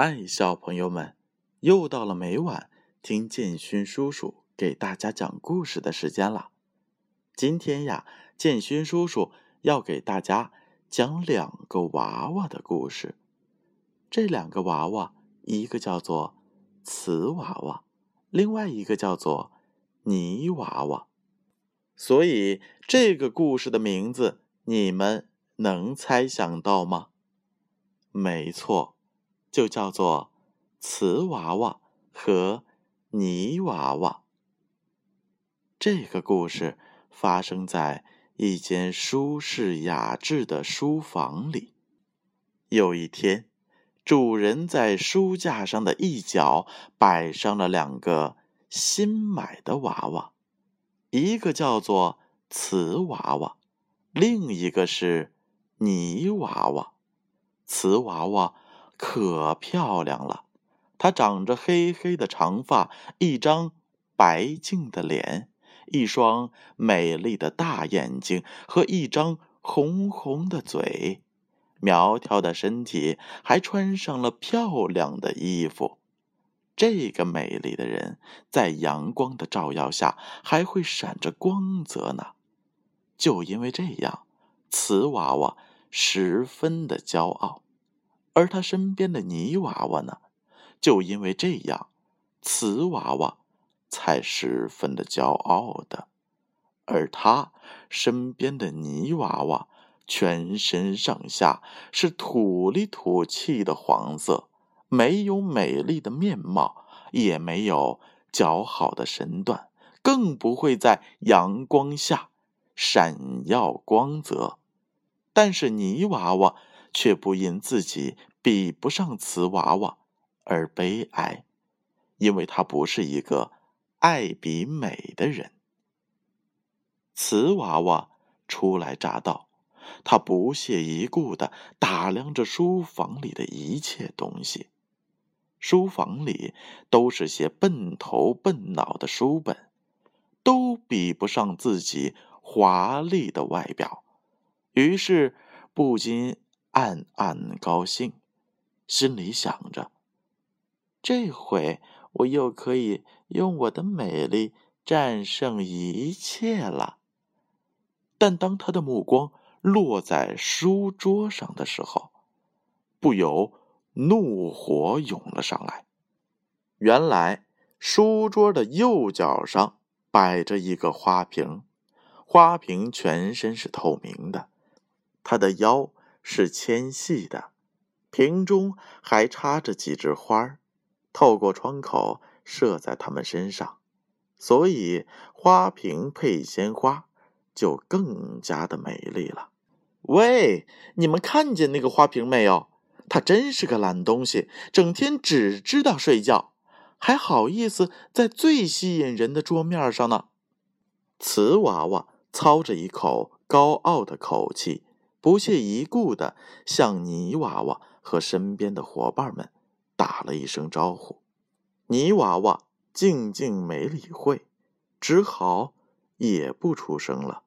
嗨，小朋友们，又到了每晚听建勋叔叔给大家讲故事的时间了。今天呀，建勋叔叔要给大家讲两个娃娃的故事。这两个娃娃，一个叫做瓷娃娃，另外一个叫做泥娃娃。所以，这个故事的名字你们能猜想到吗？没错。就叫做瓷娃娃和泥娃娃。这个故事发生在一间舒适雅致的书房里。有一天，主人在书架上的一角摆上了两个新买的娃娃，一个叫做瓷娃娃，另一个是泥娃娃。瓷娃娃。可漂亮了，她长着黑黑的长发，一张白净的脸，一双美丽的大眼睛和一张红红的嘴，苗条的身体还穿上了漂亮的衣服。这个美丽的人在阳光的照耀下还会闪着光泽呢。就因为这样，瓷娃娃十分的骄傲。而他身边的泥娃娃呢？就因为这样，瓷娃娃才十分的骄傲的。而他身边的泥娃娃，全身上下是土里土气的黄色，没有美丽的面貌，也没有姣好的身段，更不会在阳光下闪耀光泽。但是泥娃娃却不因自己。比不上瓷娃娃而悲哀，因为他不是一个爱比美的人。瓷娃娃初来乍到，他不屑一顾的打量着书房里的一切东西。书房里都是些笨头笨脑的书本，都比不上自己华丽的外表，于是不禁暗暗高兴。心里想着：“这回我又可以用我的美丽战胜一切了。”但当他的目光落在书桌上的时候，不由怒火涌了上来。原来，书桌的右角上摆着一个花瓶，花瓶全身是透明的，它的腰是纤细的。瓶中还插着几枝花儿，透过窗口射在他们身上，所以花瓶配鲜花就更加的美丽了。喂，你们看见那个花瓶没有？它真是个懒东西，整天只知道睡觉，还好意思在最吸引人的桌面上呢。瓷娃娃操着一口高傲的口气，不屑一顾的向泥娃娃。和身边的伙伴们打了一声招呼，泥娃娃静静没理会，只好也不出声了。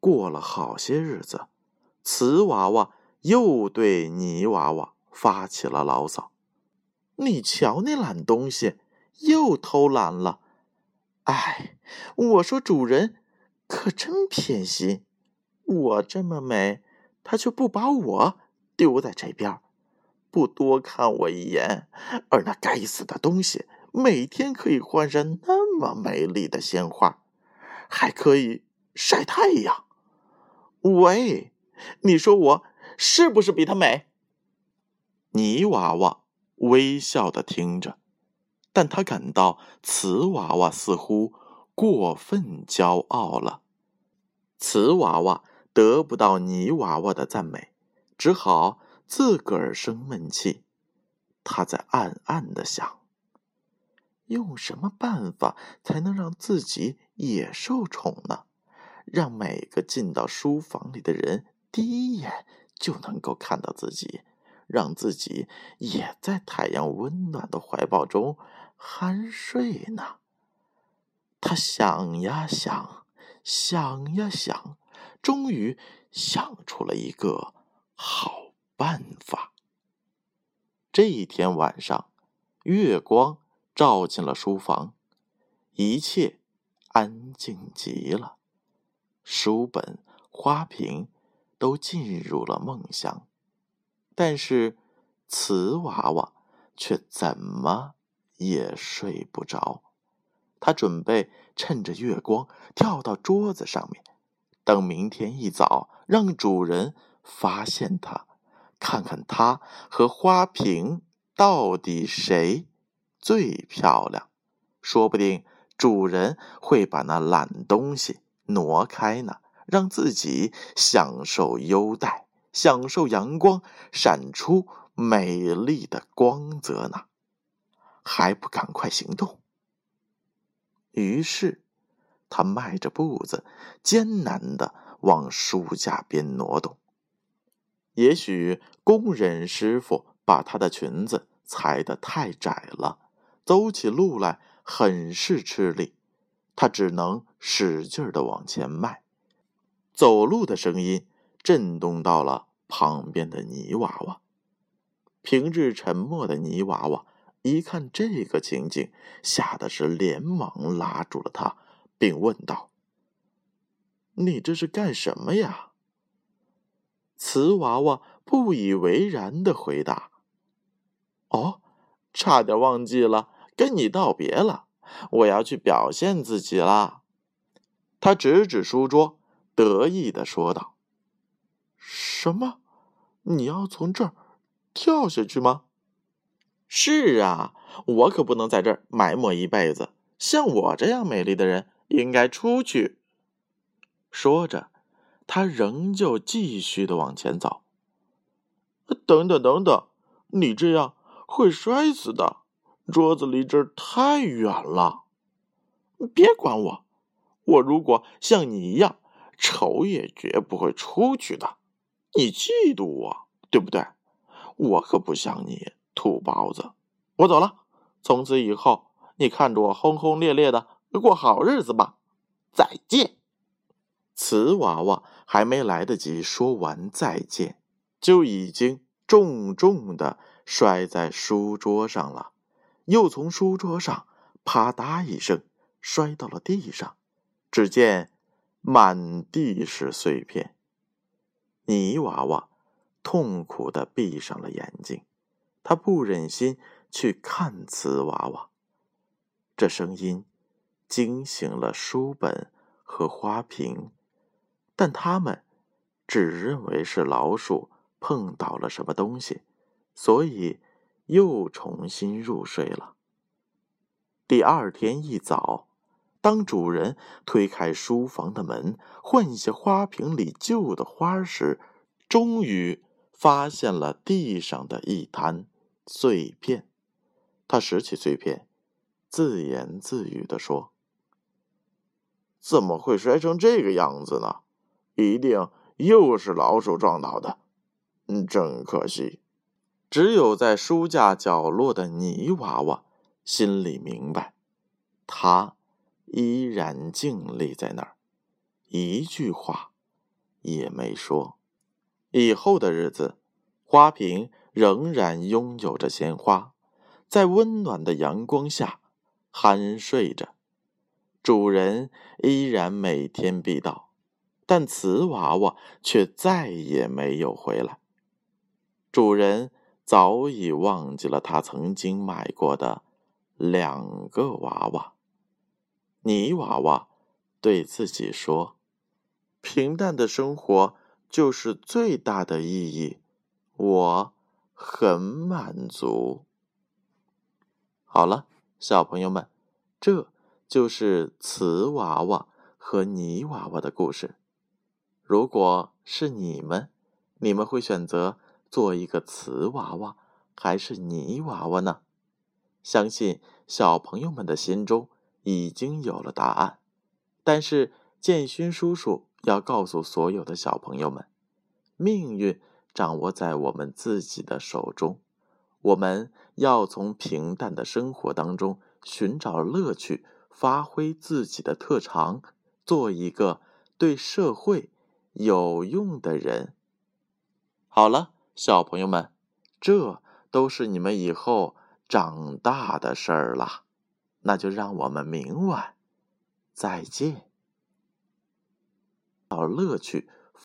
过了好些日子，瓷娃娃又对泥娃娃发起了牢骚：“你瞧那懒东西，又偷懒了！哎，我说主人可真偏心，我这么美，他却不把我。”丢在这边，不多看我一眼。而那该死的东西，每天可以换上那么美丽的鲜花，还可以晒太阳。喂，你说我是不是比她美？泥娃娃微笑的听着，但他感到瓷娃娃似乎过分骄傲了。瓷娃娃得不到泥娃娃的赞美。只好自个儿生闷气，他在暗暗的想：用什么办法才能让自己也受宠呢？让每个进到书房里的人第一眼就能够看到自己，让自己也在太阳温暖的怀抱中酣睡呢？他想呀想，想呀想，终于想出了一个。好办法。这一天晚上，月光照进了书房，一切安静极了，书本、花瓶都进入了梦乡，但是瓷娃娃却怎么也睡不着。他准备趁着月光跳到桌子上面，等明天一早让主人发现它。看看它和花瓶到底谁最漂亮？说不定主人会把那懒东西挪开呢，让自己享受优待，享受阳光闪出美丽的光泽呢。还不赶快行动！于是，他迈着步子，艰难的往书架边挪动。也许工人师傅把她的裙子裁得太窄了，走起路来很是吃力，她只能使劲的往前迈。走路的声音震动到了旁边的泥娃娃。平日沉默的泥娃娃一看这个情景，吓得是连忙拉住了他，并问道：“你这是干什么呀？”瓷娃娃不以为然的回答：“哦，差点忘记了跟你道别了，我要去表现自己啦。”他指指书桌，得意的说道：“什么？你要从这儿跳下去吗？”“是啊，我可不能在这儿埋没一辈子。像我这样美丽的人，应该出去。”说着。他仍旧继续的往前走。等等等等，你这样会摔死的。桌子离这儿太远了。别管我，我如果像你一样丑，也绝不会出去的。你嫉妒我，对不对？我可不像你，土包子。我走了，从此以后，你看着我轰轰烈烈的过好日子吧。再见。瓷娃娃还没来得及说完再见，就已经重重的摔在书桌上了，又从书桌上啪嗒一声摔到了地上。只见满地是碎片。泥娃娃痛苦的闭上了眼睛，他不忍心去看瓷娃娃。这声音惊醒了书本和花瓶。但他们只认为是老鼠碰倒了什么东西，所以又重新入睡了。第二天一早，当主人推开书房的门，换下花瓶里旧的花时，终于发现了地上的一滩碎片。他拾起碎片，自言自语地说：“怎么会摔成这个样子呢？”一定又是老鼠撞倒的，嗯，真可惜。只有在书架角落的泥娃娃心里明白，他依然静立在那儿，一句话也没说。以后的日子，花瓶仍然拥有着鲜花，在温暖的阳光下酣睡着，主人依然每天必到。但瓷娃娃却再也没有回来。主人早已忘记了他曾经买过的两个娃娃。泥娃娃对自己说：“平淡的生活就是最大的意义，我很满足。”好了，小朋友们，这就是瓷娃娃和泥娃娃的故事。如果是你们，你们会选择做一个瓷娃娃还是泥娃娃呢？相信小朋友们的心中已经有了答案。但是建勋叔叔要告诉所有的小朋友们：命运掌握在我们自己的手中。我们要从平淡的生活当中寻找乐趣，发挥自己的特长，做一个对社会。有用的人。好了，小朋友们，这都是你们以后长大的事儿了。那就让我们明晚再见。找乐趣